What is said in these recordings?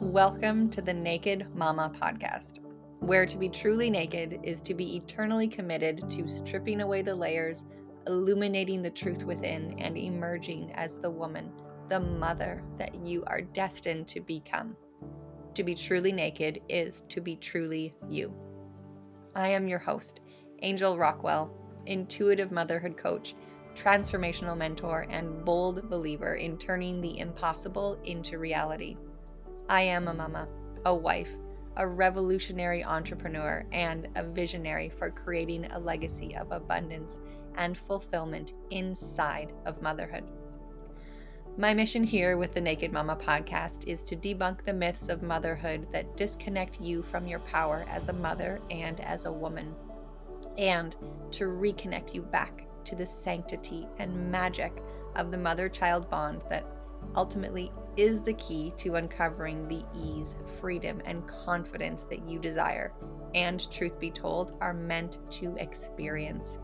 Welcome to the Naked Mama podcast, where to be truly naked is to be eternally committed to stripping away the layers, illuminating the truth within, and emerging as the woman, the mother that you are destined to become. To be truly naked is to be truly you. I am your host, Angel Rockwell, intuitive motherhood coach, transformational mentor, and bold believer in turning the impossible into reality. I am a mama, a wife, a revolutionary entrepreneur, and a visionary for creating a legacy of abundance and fulfillment inside of motherhood. My mission here with the Naked Mama podcast is to debunk the myths of motherhood that disconnect you from your power as a mother and as a woman, and to reconnect you back to the sanctity and magic of the mother child bond that ultimately is the key to uncovering the ease, freedom, and confidence that you desire, and truth be told, are meant to experience.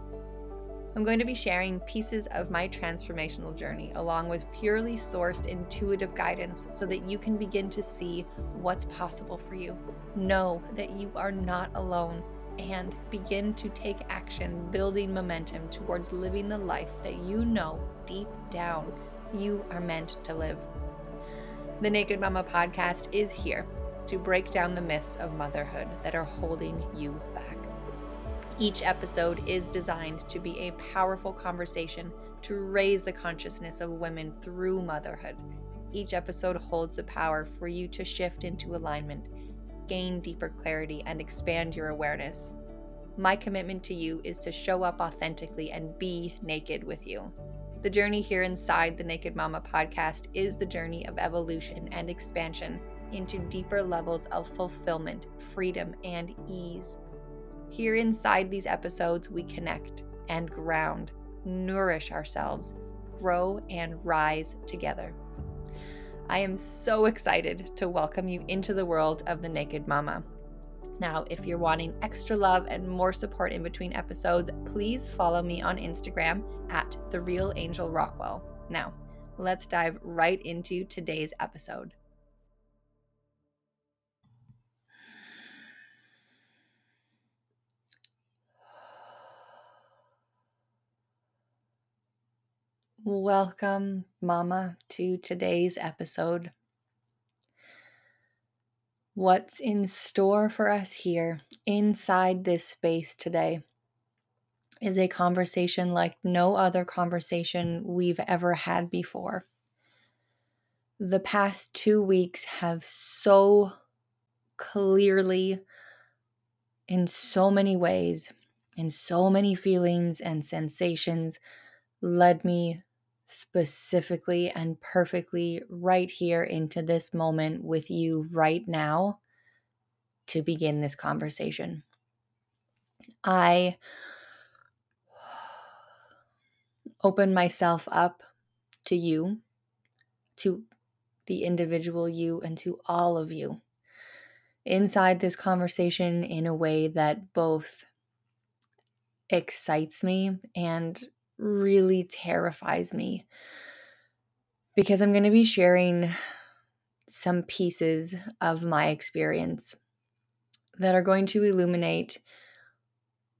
I'm going to be sharing pieces of my transformational journey along with purely sourced intuitive guidance so that you can begin to see what's possible for you. Know that you are not alone and begin to take action, building momentum towards living the life that you know deep down you are meant to live. The Naked Mama podcast is here to break down the myths of motherhood that are holding you back. Each episode is designed to be a powerful conversation to raise the consciousness of women through motherhood. Each episode holds the power for you to shift into alignment, gain deeper clarity, and expand your awareness. My commitment to you is to show up authentically and be naked with you. The journey here inside the Naked Mama podcast is the journey of evolution and expansion into deeper levels of fulfillment, freedom, and ease. Here inside these episodes, we connect and ground, nourish ourselves, grow, and rise together. I am so excited to welcome you into the world of the Naked Mama. Now, if you're wanting extra love and more support in between episodes, please follow me on Instagram at The Real Angel Rockwell. Now, let's dive right into today's episode. Welcome, Mama, to today's episode what's in store for us here inside this space today is a conversation like no other conversation we've ever had before. The past two weeks have so clearly, in so many ways, in so many feelings and sensations, led me specifically and perfectly right here into this moment with you right now to begin this conversation. I open myself up to you, to the individual you, and to all of you inside this conversation in a way that both excites me and really terrifies me because I'm going to be sharing some pieces of my experience that are going to illuminate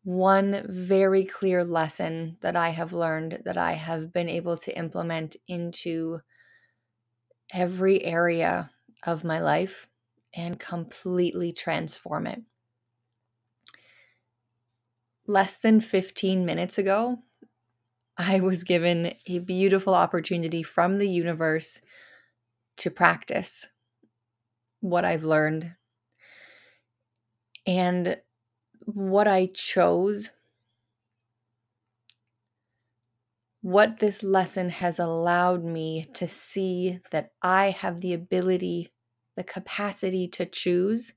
one very clear lesson that I have learned that I have been able to implement into every area of my life and completely transform it. Less than 15 minutes ago, I was given a beautiful opportunity from the universe to practice what I've learned. And what I chose, what this lesson has allowed me to see that I have the ability, the capacity to choose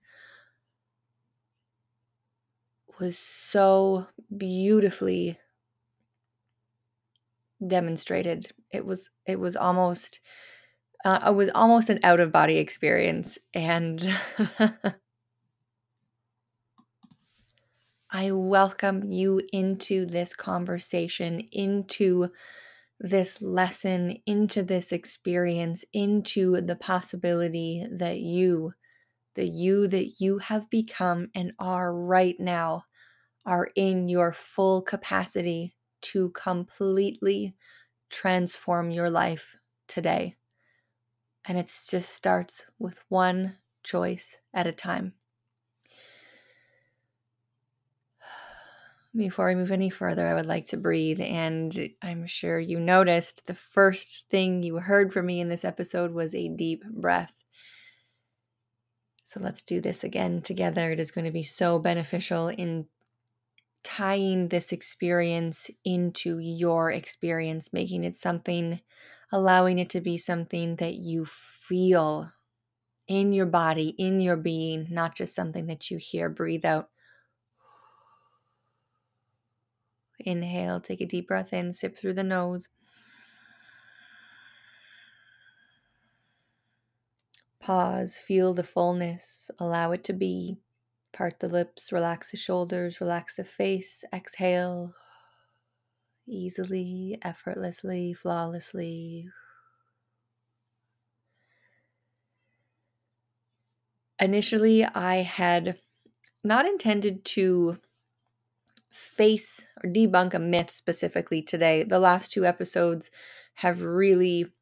was so beautifully demonstrated. It was it was almost uh, it was almost an out of body experience, and I welcome you into this conversation, into this lesson, into this experience, into the possibility that you, the you that you have become and are right now, are in your full capacity to completely transform your life today. And it just starts with one choice at a time. Before we move any further, I would like to breathe. And I'm sure you noticed the first thing you heard from me in this episode was a deep breath. So let's do this again together. It is going to be so beneficial in tying this experience into your experience, making it something, allowing it to be something that you feel in your body, in your being, not just something that you hear. Breathe out. Inhale, take a deep breath in, sip through the nose. Pause, feel the fullness, allow it to be. Part the lips, relax the shoulders, relax the face. Exhale easily, effortlessly, flawlessly. Initially, I had not intended to face or debunk a myth specifically today. The last two episodes have really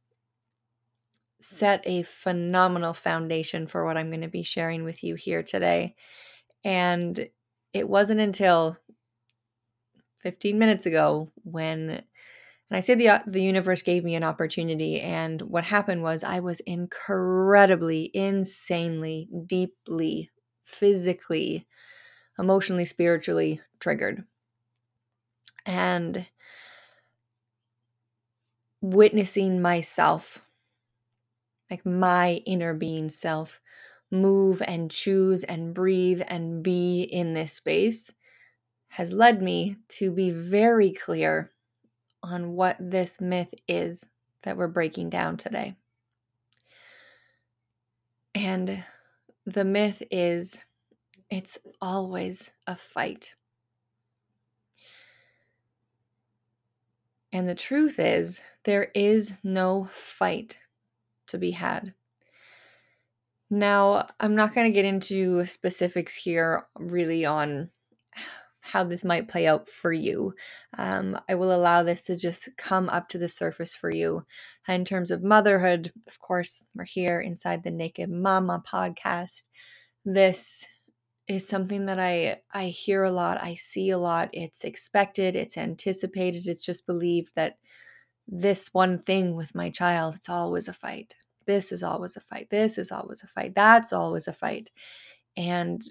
set a phenomenal foundation for what I'm going to be sharing with you here today. And it wasn't until 15 minutes ago when and I say the uh, the universe gave me an opportunity and what happened was I was incredibly insanely deeply physically emotionally spiritually triggered. And witnessing myself, like my inner being self, move and choose and breathe and be in this space has led me to be very clear on what this myth is that we're breaking down today. And the myth is it's always a fight. And the truth is, there is no fight to be had. Now, I'm not going to get into specifics here really on how this might play out for you. Um, I will allow this to just come up to the surface for you. In terms of motherhood, of course, we're here inside the Naked Mama podcast. This is something that I I hear a lot, I see a lot. It's expected, it's anticipated, it's just believed that this one thing with my child, it's always a fight. This is always a fight. This is always a fight. That's always a fight. And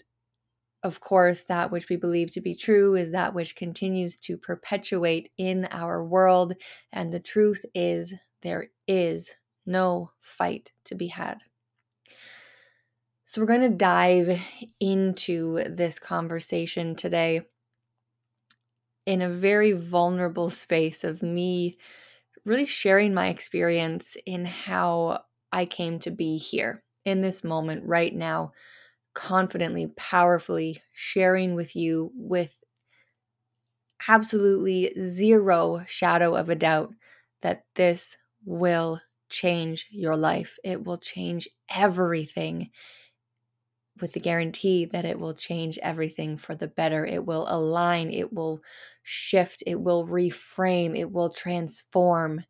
of course, that which we believe to be true is that which continues to perpetuate in our world. And the truth is, there is no fight to be had. So, we're going to dive into this conversation today in a very vulnerable space of me really sharing my experience in how I came to be here in this moment right now, confidently, powerfully sharing with you with absolutely zero shadow of a doubt that this will change your life. It will change everything with the guarantee that it will change everything for the better. It will align, it will shift, it will reframe, it will transform.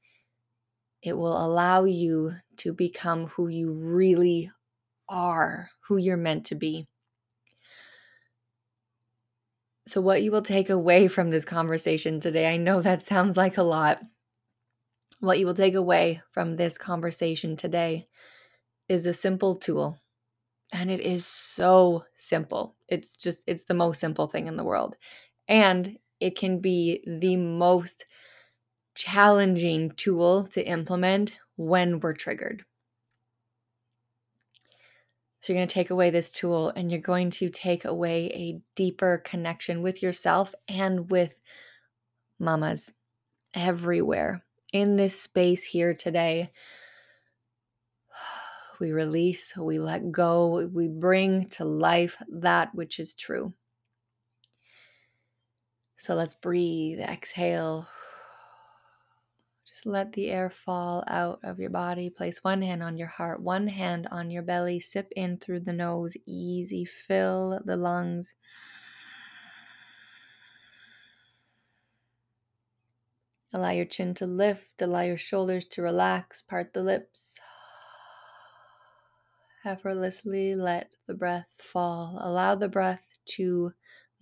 It will allow you to become who you really are, who you're meant to be. So, what you will take away from this conversation today, I know that sounds like a lot. What you will take away from this conversation today is a simple tool and it is so simple. It's just, it's the most simple thing in the world. And it can be the most challenging tool to implement when we're triggered. So you're going to take away this tool and you're going to take away a deeper connection with yourself and with mamas everywhere in this space here today we release, we let go, we bring to life that which is true. So let's breathe, exhale. Let the air fall out of your body. Place one hand on your heart, one hand on your belly. Sip in through the nose. Easy. Fill the lungs. Allow your chin to lift. Allow your shoulders to relax. Part the lips. Effortlessly let the breath fall. Allow the breath to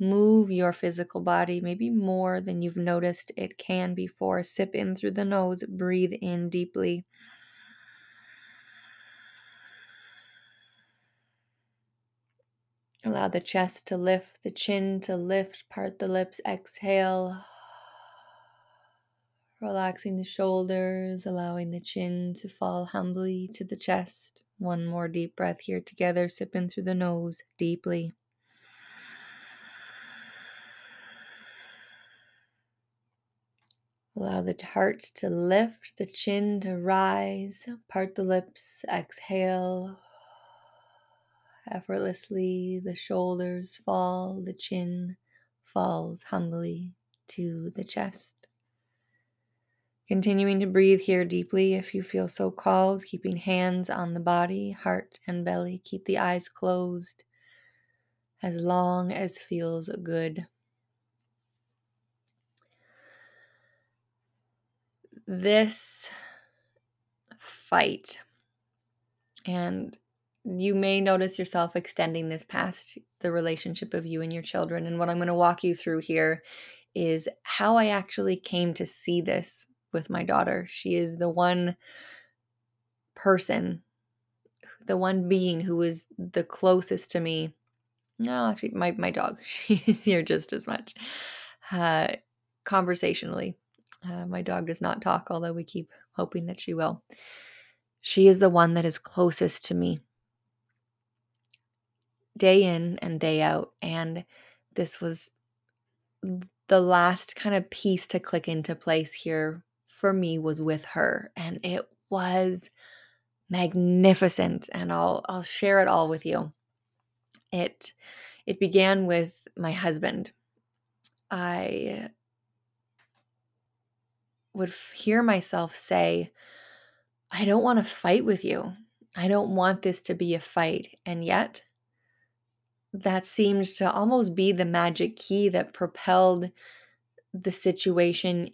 move your physical body, maybe more than you've noticed it can before. Sip in through the nose, breathe in deeply. Allow the chest to lift, the chin to lift, part the lips, exhale. Relaxing the shoulders, allowing the chin to fall humbly to the chest. One more deep breath here together, sipping through the nose deeply. Allow the heart to lift, the chin to rise, part the lips, exhale. Effortlessly, the shoulders fall, the chin falls humbly to the chest. Continuing to breathe here deeply if you feel so called, keeping hands on the body, heart, and belly. Keep the eyes closed as long as feels good. This fight, and you may notice yourself extending this past the relationship of you and your children. And what I'm going to walk you through here is how I actually came to see this with my daughter. She is the one person, the one being who is the closest to me. No, actually, my, my dog, she's here just as much uh, conversationally. Uh, my dog does not talk, although we keep hoping that she will. She is the one that is closest to me day in and day out. And this was the last kind of piece to click into place here for me was with her. And it was magnificent. And I'll I'll share it all with you. It it began with my husband. I would hear myself say, I don't want to fight with you. I don't want this to be a fight. And yet, that seemed to almost be the magic key that propelled the situation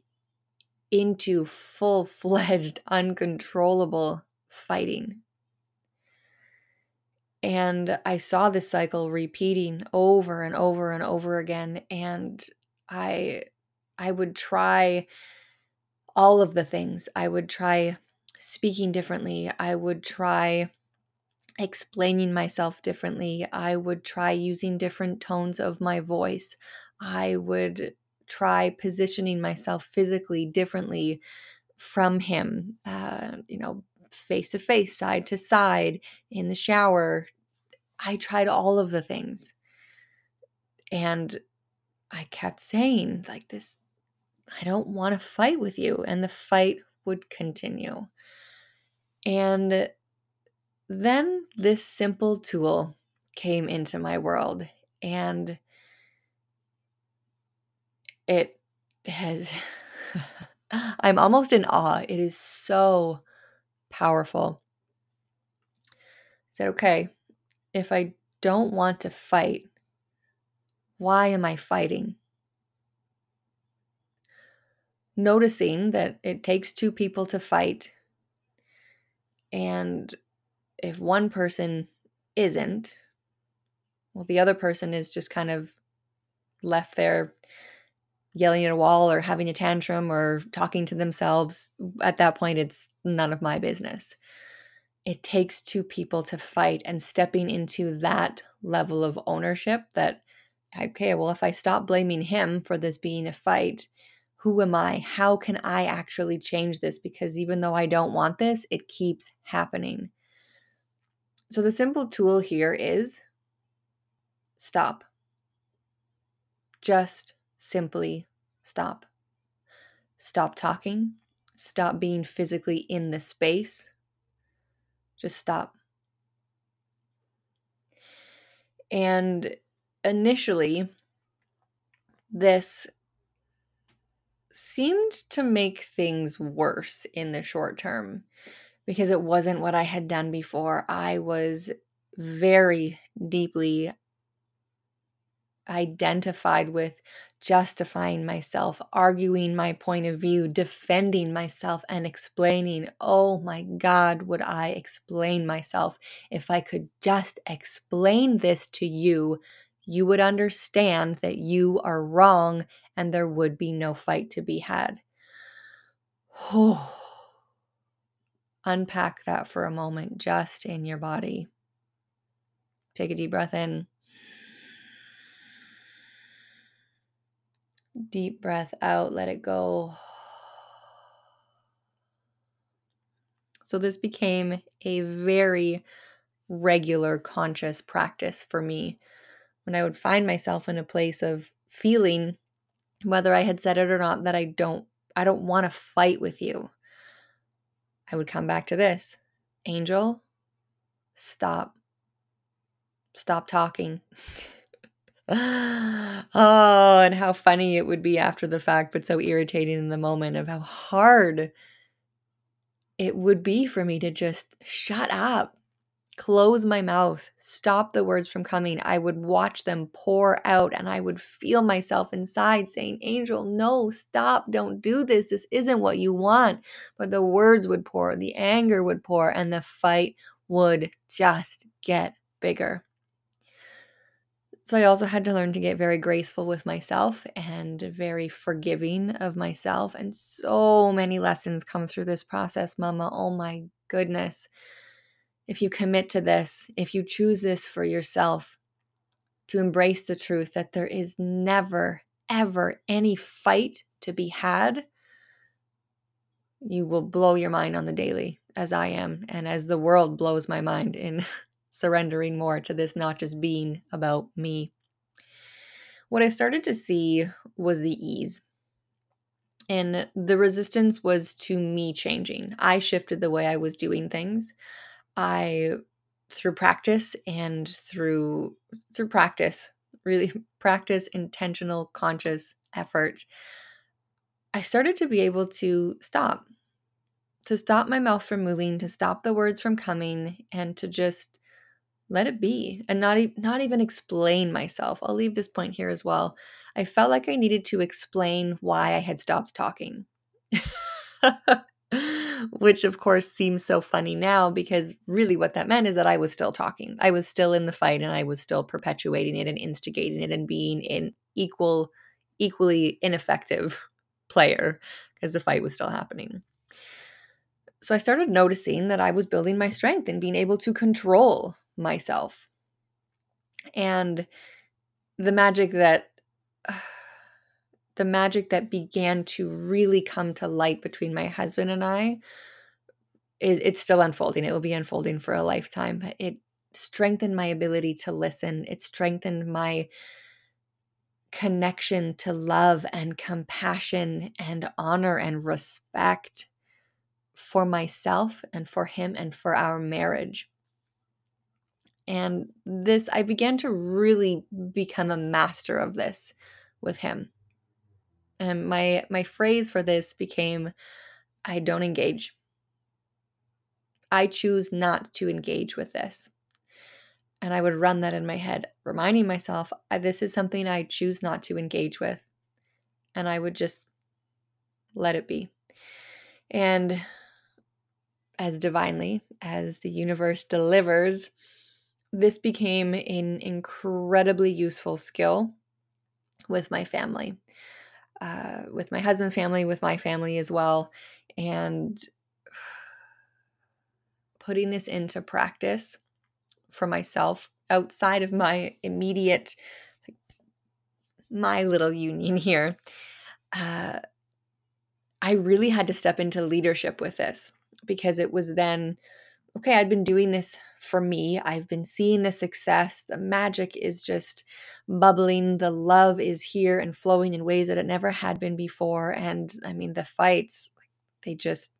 into full fledged, uncontrollable fighting. And I saw this cycle repeating over and over and over again. And I I would try all of the things. I would try speaking differently. I would try explaining myself differently. I would try using different tones of my voice. I would try positioning myself physically differently from him, uh, you know, face to face, side to side, in the shower. I tried all of the things. And I kept saying, like, this I don't want to fight with you. And the fight would continue. And then this simple tool came into my world and it has, I'm almost in awe. It is so powerful. I said, okay, if I don't want to fight, why am I fighting? Noticing that it takes two people to fight. And if one person isn't, well, the other person is just kind of left there yelling at a wall or having a tantrum or talking to themselves. At that point, it's none of my business. It takes two people to fight and stepping into that level of ownership that, okay, well, if I stop blaming him for this being a fight, who am I? How can I actually change this? Because even though I don't want this, it keeps happening. So the simple tool here is stop. Just simply stop. Stop talking. Stop being physically in the space. Just stop. And initially, this seemed to make things worse in the short term because it wasn't what I had done before. I was very deeply identified with justifying myself, arguing my point of view, defending myself, and explaining. Oh my God, would I explain myself? If I could just explain this to you, you would understand that you are wrong and there would be no fight to be had. Unpack that for a moment just in your body. Take a deep breath in. Deep breath out, let it go. So, this became a very regular conscious practice for me when I would find myself in a place of feeling whether I had said it or not that I don't I don't want to fight with you. I would come back to this. Angel, stop. Stop talking. oh, and how funny it would be after the fact, but so irritating in the moment of how hard it would be for me to just shut up, close my mouth, stop the words from coming. I would watch them pour out and I would feel myself inside saying, Angel, no, stop, don't do this. This isn't what you want. But the words would pour, the anger would pour, and the fight would just get bigger. So I also had to learn to get very graceful with myself and very forgiving of myself. And so many lessons come through this process, Mama. Oh my goodness. If you commit to this, if you choose this for yourself, to embrace the truth that there is never, ever any fight to be had, you will blow your mind on the daily, as I am, and as the world blows my mind in surrendering more to this not just being about me. What I started to see was the ease. And the resistance was to me changing. I shifted the way I was doing things. I through practice and through through practice, really practice intentional conscious effort. I started to be able to stop. To stop my mouth from moving, to stop the words from coming and to just let it be and not e- not even explain myself. I'll leave this point here as well. I felt like I needed to explain why I had stopped talking. Which of course seems so funny now because really what that meant is that I was still talking. I was still in the fight and I was still perpetuating it and instigating it and being an equal equally ineffective player because the fight was still happening. So I started noticing that I was building my strength and being able to control myself. And the magic that the magic that began to really come to light between my husband and I is it's still unfolding. It will be unfolding for a lifetime, but it strengthened my ability to listen. It strengthened my connection to love and compassion and honor and respect for myself and for him and for our marriage. And this, I began to really become a master of this with him. And my my phrase for this became I don't engage. I choose not to engage with this. And I would run that in my head, reminding myself, this is something I choose not to engage with. And I would just let it be. And as divinely as the universe delivers, this became an incredibly useful skill with my family, uh, with my husband's family, with my family as well. And putting this into practice for myself outside of my immediate, my little union here, uh, I really had to step into leadership with this because it was then okay, I've been doing this for me. I've been seeing the success. The magic is just bubbling. The love is here and flowing in ways that it never had been before. And I mean, the fights, they just,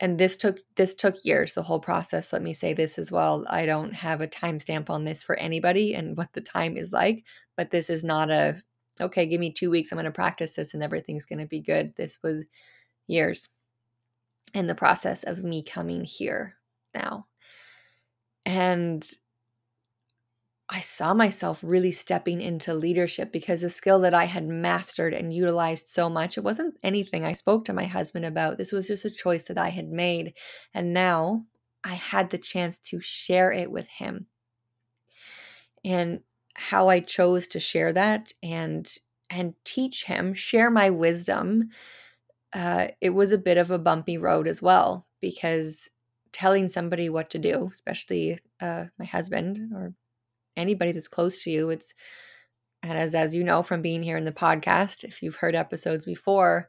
and this took this took years the whole process let me say this as well i don't have a timestamp on this for anybody and what the time is like but this is not a okay, give me two weeks. I'm going to practice this and everything's going to be good. This was years in the process of me coming here now. And I saw myself really stepping into leadership because the skill that I had mastered and utilized so much, it wasn't anything I spoke to my husband about. This was just a choice that I had made. And now I had the chance to share it with him. And how I chose to share that and and teach him, share my wisdom, uh, it was a bit of a bumpy road as well because telling somebody what to do, especially uh, my husband or anybody that's close to you. It's and as as you know from being here in the podcast, if you've heard episodes before,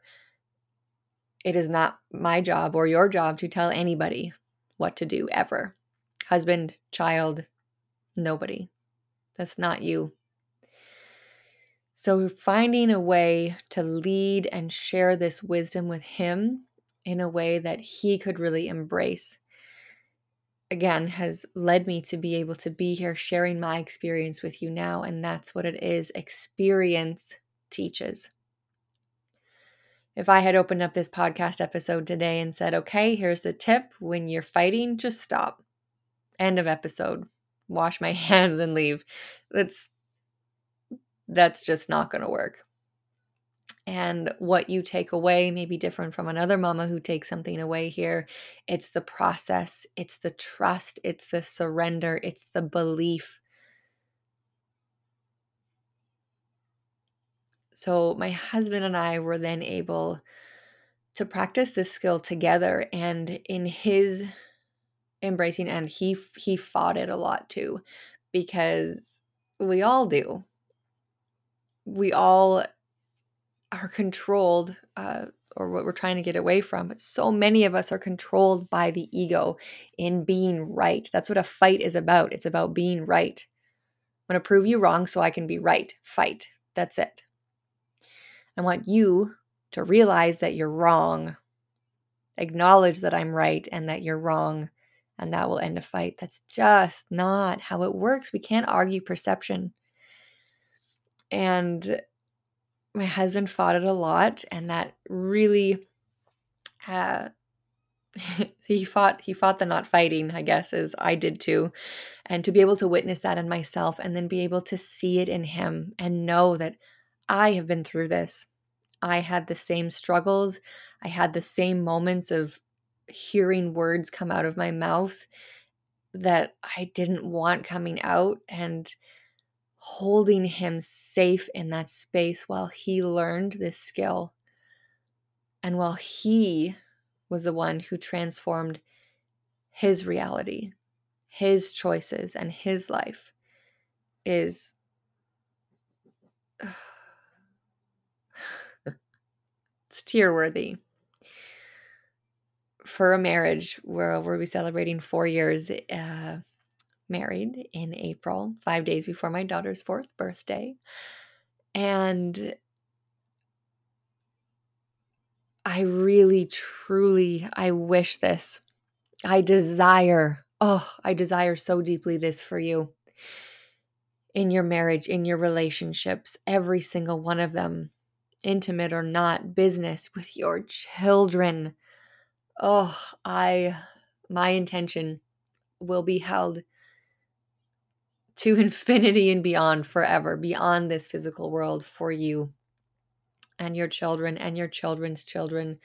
it is not my job or your job to tell anybody what to do ever. Husband, child, nobody. That's not you. So finding a way to lead and share this wisdom with him in a way that he could really embrace again has led me to be able to be here sharing my experience with you now. And that's what it is experience teaches. If I had opened up this podcast episode today and said, okay, here's the tip when you're fighting, just stop. End of episode. Wash my hands and leave. That's that's just not going to work and what you take away may be different from another mama who takes something away here. It's the process, it's the trust, it's the surrender, it's the belief. So, my husband and I were then able to practice this skill together and in his embracing and he he fought it a lot too because we all do we all are controlled uh, or what we're trying to get away from. But so many of us are controlled by the ego in being right. That's what a fight is about. It's about being right. I'm going to prove you wrong so I can be right. Fight. That's it. I want you to realize that you're wrong. Acknowledge that I'm right and that you're wrong, and that will end a fight. That's just not how it works. We can't argue perception. And my husband fought it a lot and that really uh he fought he fought the not fighting i guess as i did too. And to be able to witness that in myself and then be able to see it in him and know that i have been through this. I had the same struggles. I had the same moments of hearing words come out of my mouth that i didn't want coming out. And holding him safe in that space while he learned this skill. And while he was the one who transformed his reality, his choices, and his life is. it's tear worthy. For a marriage where we'll be celebrating four years, uh, married in April, five days before my daughter's fourth birthday. And I really, truly, I wish this. I desire, oh, I desire so deeply this for you in your marriage, in your relationships, every single one of them, intimate or not, business, with your children. Oh, I, my intention will be held to infinity and beyond forever, beyond this physical world for you and your children and your children's children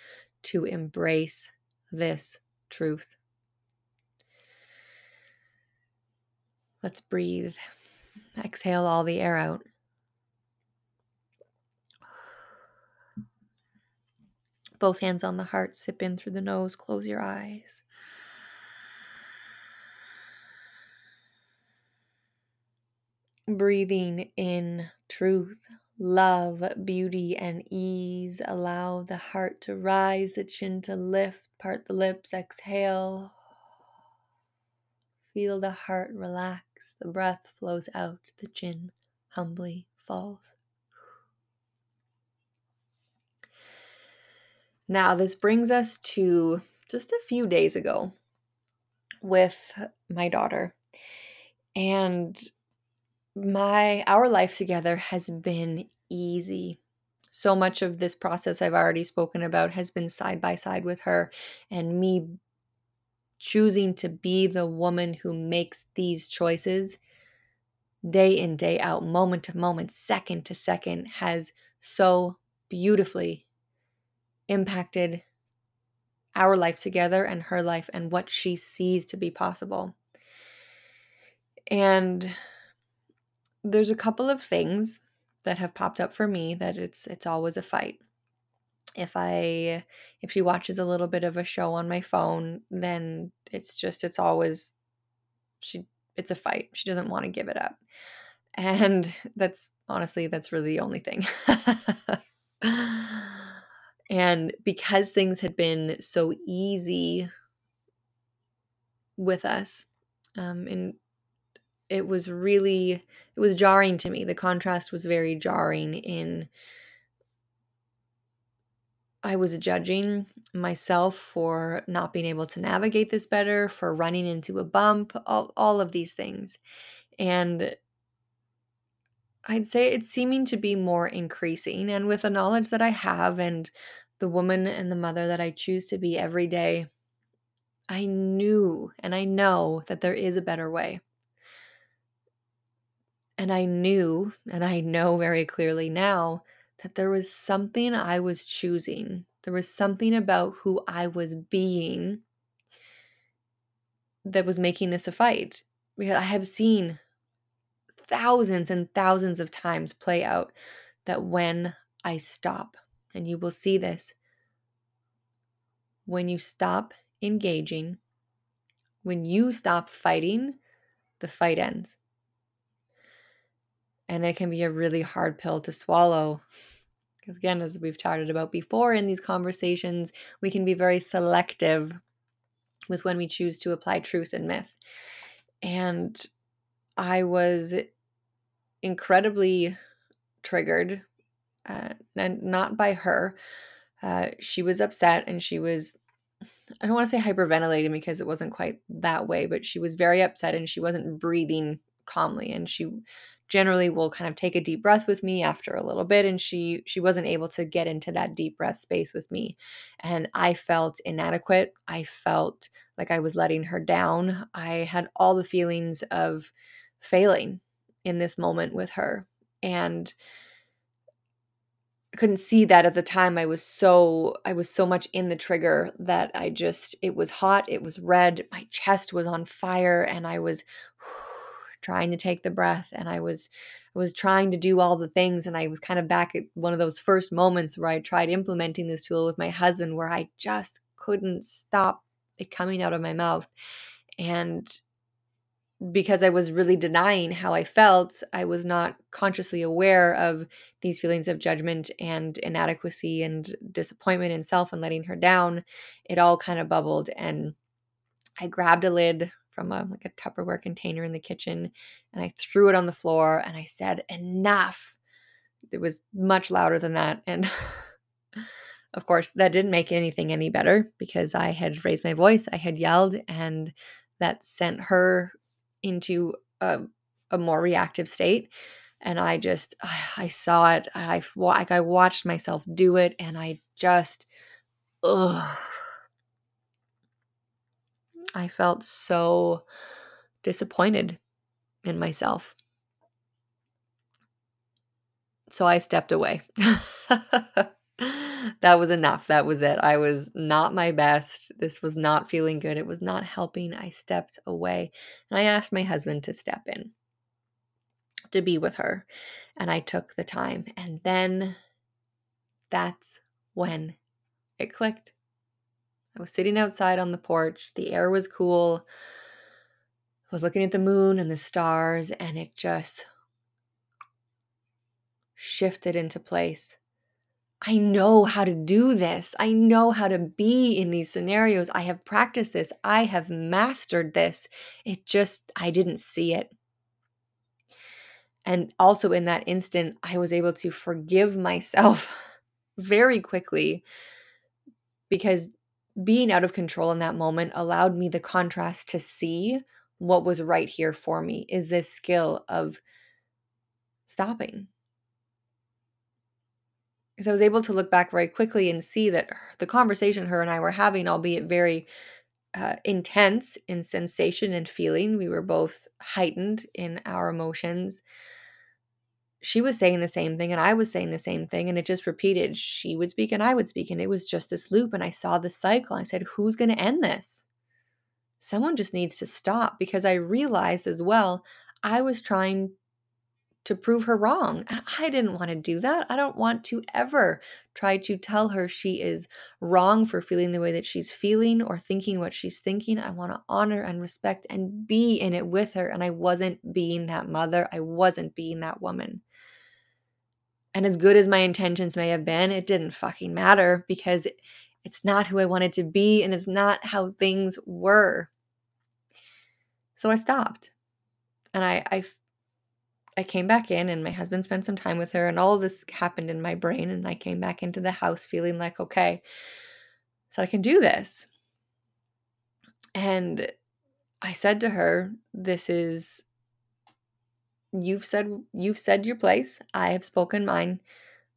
to embrace this truth. Let's breathe. Exhale all the air out. Both hands on the heart, sip in through the nose, close your eyes. Breathing in truth, love, beauty, and ease. Allow the heart to rise, the chin to lift, part the lips, exhale. Feel the heart relax, the breath flows out, the chin humbly falls. Now, this brings us to just a few days ago with my daughter. And my our life together has been easy. So much of this process I've already spoken about has been side by side with her and me choosing to be the woman who makes these choices day in, day out, moment to moment, second to second has so beautifully impacted our life together and her life and what she sees to be possible. And there's a couple of things that have popped up for me that it's it's always a fight. If I if she watches a little bit of a show on my phone, then it's just it's always she it's a fight. She doesn't want to give it up. And that's honestly that's really the only thing. and because things had been so easy with us um, and it was really it was jarring to me. The contrast was very jarring in i was judging myself for not being able to navigate this better for running into a bump all, all of these things. And i'd say it's seeming to be more increasing and with the knowledge that i have and the woman and the mother that i choose to be every day i knew and i know that there is a better way and I knew, and I know very clearly now, that there was something I was choosing. There was something about who I was being that was making this a fight. Because I have seen thousands and thousands of times play out that when I stop, and you will see this, when you stop engaging, when you stop fighting, the fight ends. And it can be a really hard pill to swallow. Because, again, as we've chatted about before in these conversations, we can be very selective with when we choose to apply truth and myth. And I was incredibly triggered, uh, and not by her. Uh, she was upset and she was, I don't want to say hyperventilating because it wasn't quite that way, but she was very upset and she wasn't breathing calmly. And she generally will kind of take a deep breath with me after a little bit and she she wasn't able to get into that deep breath space with me. And i felt inadequate. I felt like i was letting her down. I had all the feelings of failing in this moment with her and I couldn't see that at the time. I was so i was so much in the trigger that i just it was hot it was red my chest was on fire and i was trying to take the breath and I was I was trying to do all the things and I was kind of back at one of those first moments where I tried implementing this tool with my husband where I just couldn't stop it coming out of my mouth. And because I was really denying how I felt, I was not consciously aware of these feelings of judgment and inadequacy and disappointment in self and letting her down. It all kind of bubbled and I grabbed a lid from a like a Tupperware container in the kitchen and I threw it on the floor and I said, Enough. It was much louder than that. And of course, that didn't make anything any better because I had raised my voice, I had yelled, and that sent her into a, a more reactive state. And I just, I saw it. I I watched myself do it, and I just, ugh, I felt so disappointed in myself. So I stepped away. that was enough. That was it. I was not my best. This was not feeling good. It was not helping. I stepped away and I asked my husband to step in to be with her. And I took the time. And then that's when it clicked. I was sitting outside on the porch. The air was cool. I was looking at the moon and the stars, and it just shifted into place. I know how to do this. I know how to be in these scenarios. I have practiced this. I have mastered this. It just, I didn't see it. And also in that instant, I was able to forgive myself very quickly because being out of control in that moment allowed me the contrast to see what was right here for me is this skill of stopping because I was able to look back very quickly and see that the conversation her and I were having, albeit very uh, intense in sensation and feeling, we were both heightened in our emotions. She was saying the same thing, and I was saying the same thing, and it just repeated. She would speak, and I would speak, and it was just this loop. And I saw the cycle. I said, Who's going to end this? Someone just needs to stop because I realized as well, I was trying to prove her wrong. And I didn't want to do that. I don't want to ever try to tell her she is wrong for feeling the way that she's feeling or thinking what she's thinking. I want to honor and respect and be in it with her. And I wasn't being that mother, I wasn't being that woman. And as good as my intentions may have been, it didn't fucking matter because it's not who I wanted to be and it's not how things were. So I stopped. And I, I I came back in and my husband spent some time with her and all of this happened in my brain and I came back into the house feeling like okay so I can do this. And I said to her this is you've said you've said your place, I have spoken mine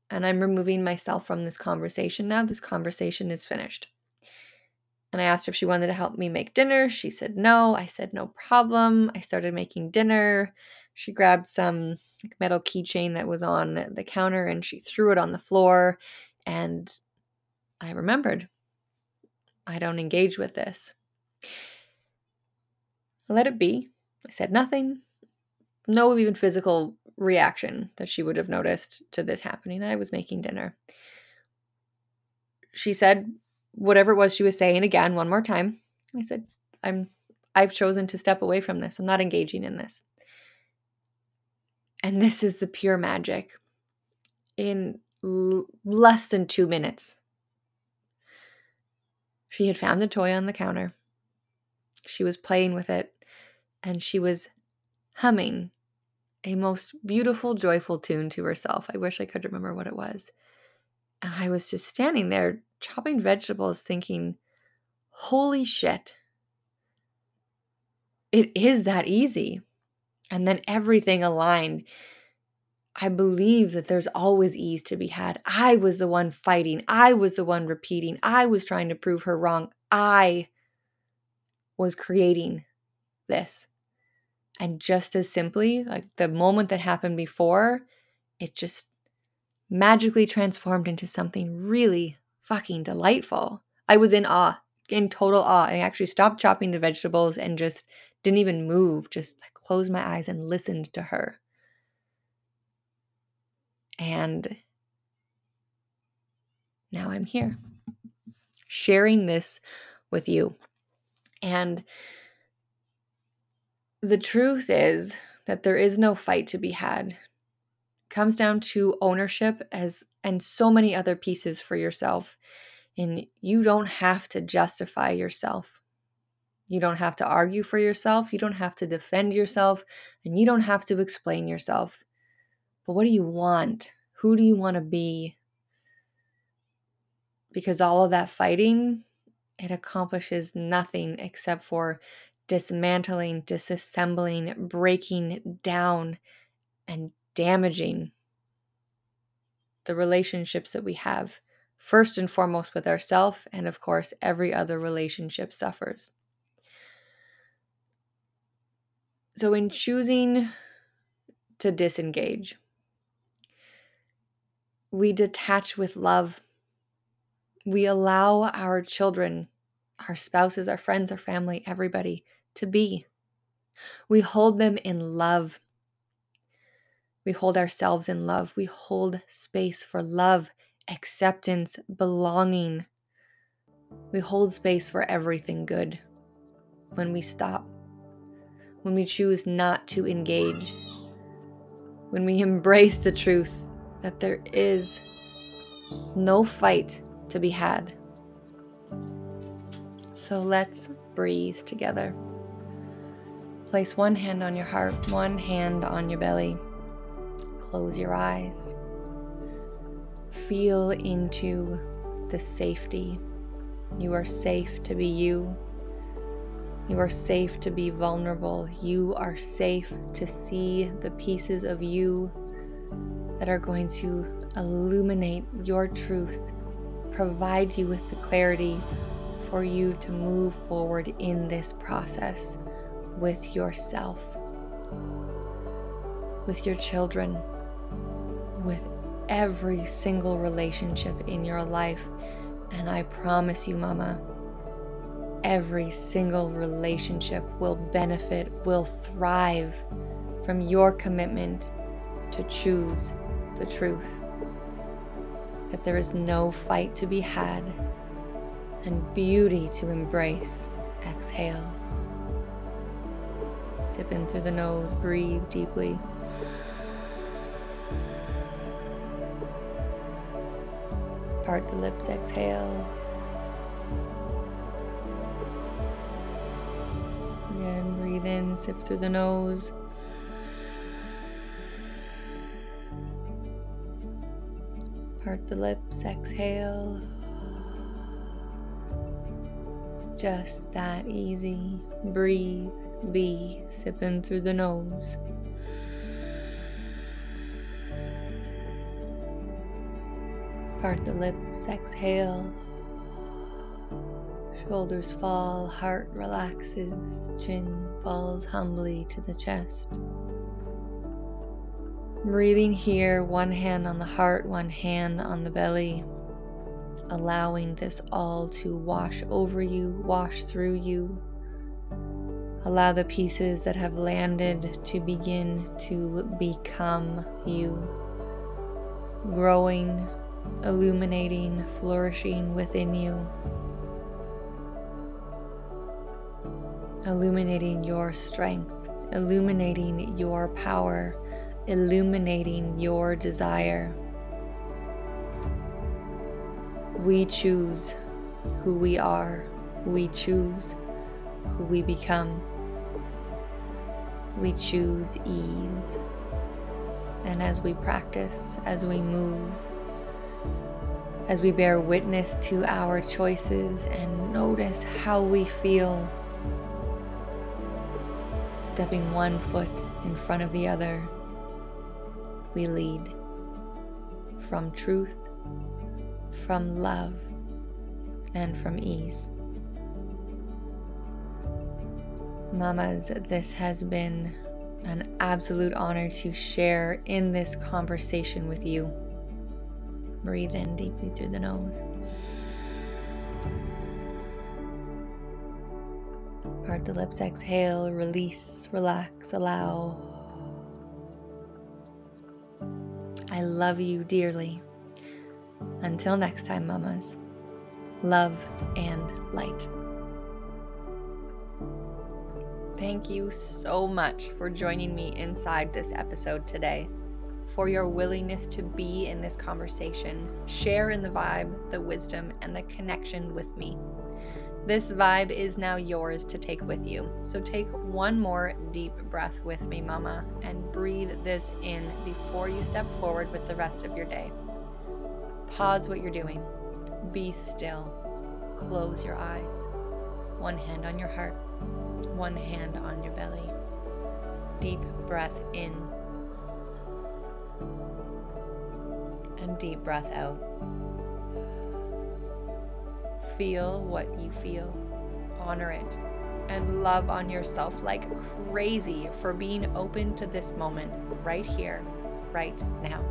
and I'm removing myself from this conversation now. This conversation is finished. And I asked her if she wanted to help me make dinner. She said no. I said no problem. I started making dinner she grabbed some metal keychain that was on the counter and she threw it on the floor. And I remembered I don't engage with this. I let it be. I said nothing. No even physical reaction that she would have noticed to this happening. I was making dinner. She said whatever it was she was saying again one more time. I said, I'm I've chosen to step away from this. I'm not engaging in this. And this is the pure magic. In l- less than two minutes, she had found a toy on the counter. She was playing with it and she was humming a most beautiful, joyful tune to herself. I wish I could remember what it was. And I was just standing there chopping vegetables, thinking, holy shit, it is that easy and then everything aligned. I believe that there's always ease to be had. I was the one fighting. I was the one repeating. I was trying to prove her wrong. I was creating this. And just as simply, like the moment that happened before, it just magically transformed into something really fucking delightful. I was in awe, in total awe. I actually stopped chopping the vegetables and just didn't even move, just closed my eyes and listened to her. And now I'm here sharing this with you. And the truth is that there is no fight to be had. It comes down to ownership as and so many other pieces for yourself. And you don't have to justify yourself. You don't have to argue for yourself. You don't have to defend yourself. And you don't have to explain yourself. But what do you want? Who do you want to be? Because all of that fighting, it accomplishes nothing except for dismantling, disassembling, breaking down, and damaging the relationships that we have, first and foremost with ourselves, and of course, every other relationship suffers. So, in choosing to disengage, we detach with love. We allow our children, our spouses, our friends, our family, everybody to be. We hold them in love. We hold ourselves in love. We hold space for love, acceptance, belonging. We hold space for everything good when we stop when we choose not to engage, when we embrace the truth that there is no fight to be had. So let's breathe together. Place one hand on your heart, one hand on your belly. Close your eyes. Feel into the safety. You are safe to be you. You are safe to be vulnerable. You are safe to see the pieces of you that are going to illuminate your truth, provide you with the clarity for you to move forward in this process with yourself, with your children, with every single relationship in your life. And I promise you, Mama, every single relationship will benefit, will thrive from your commitment to choose the truth. That there is no fight to be had and beauty to embrace. Exhale. Sip in through the nose, breathe deeply. Part the lips, exhale. Breathe in, sip through the nose. Part the lips, exhale. It's just that easy. Breathe, be, sipping through the nose. Part the lips, exhale. Shoulders fall, heart relaxes, chin falls humbly to the chest. Breathing here, one hand on the heart, one hand on the belly, allowing this all to wash over you, wash through you. Allow the pieces that have landed to begin to become you, growing illuminating, flourishing within you, illuminating your strength, illuminating your power, illuminating your desire. We choose who we are, we choose who we become. We choose ease. And as we practice, as we move, as we bear witness to our choices and notice how we feel. Stepping one foot in front of the other, we lead from truth, from love, and from ease. Mamas, this has been an absolute honor to share in this conversation with you. Breathe in deeply through the nose. Part the lips, exhale, release, relax, allow. I love you dearly. Until next time, mamas, love and light. Thank you so much for joining me inside this episode today for your willingness to be in this conversation, share in the vibe, the wisdom, and the connection with me. This vibe is now yours to take with you. So take one more deep breath with me, Mama, and breathe this in before you step forward with the rest of your day. Pause what you're doing. Be still. Close your eyes. One hand on your heart, one hand on your belly. Deep breath in and deep breath out. Feel what you feel, honor it, and love on yourself like crazy for being open to this moment right here, right now.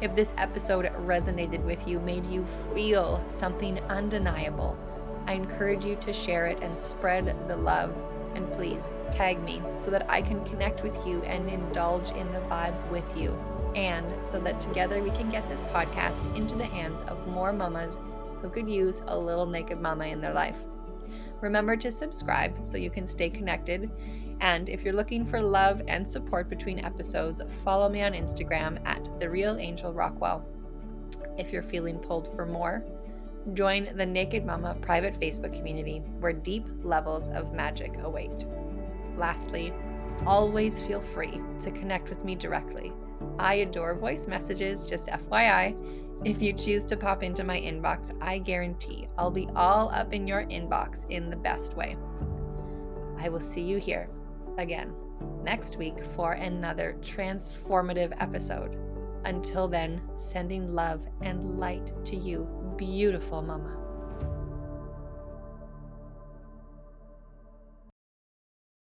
If this episode resonated with you, made you feel something undeniable, I encourage you to share it and spread the love. And please tag me so that I can connect with you and indulge in the vibe with you and so that together we can get this podcast into the hands of more mamas who could use a little naked mama in their life. Remember to subscribe so you can stay connected. And if you're looking for love and support between episodes, follow me on Instagram at The Real Angel Rockwell. If you're feeling pulled for more, join the Naked Mama private Facebook community where deep levels of magic await. Lastly, always feel free to connect with me directly I adore voice messages, just FYI. If you choose to pop into my inbox, I guarantee I'll be all up in your inbox in the best way. I will see you here again next week for another transformative episode Until then, sending love and light to you, beautiful mama.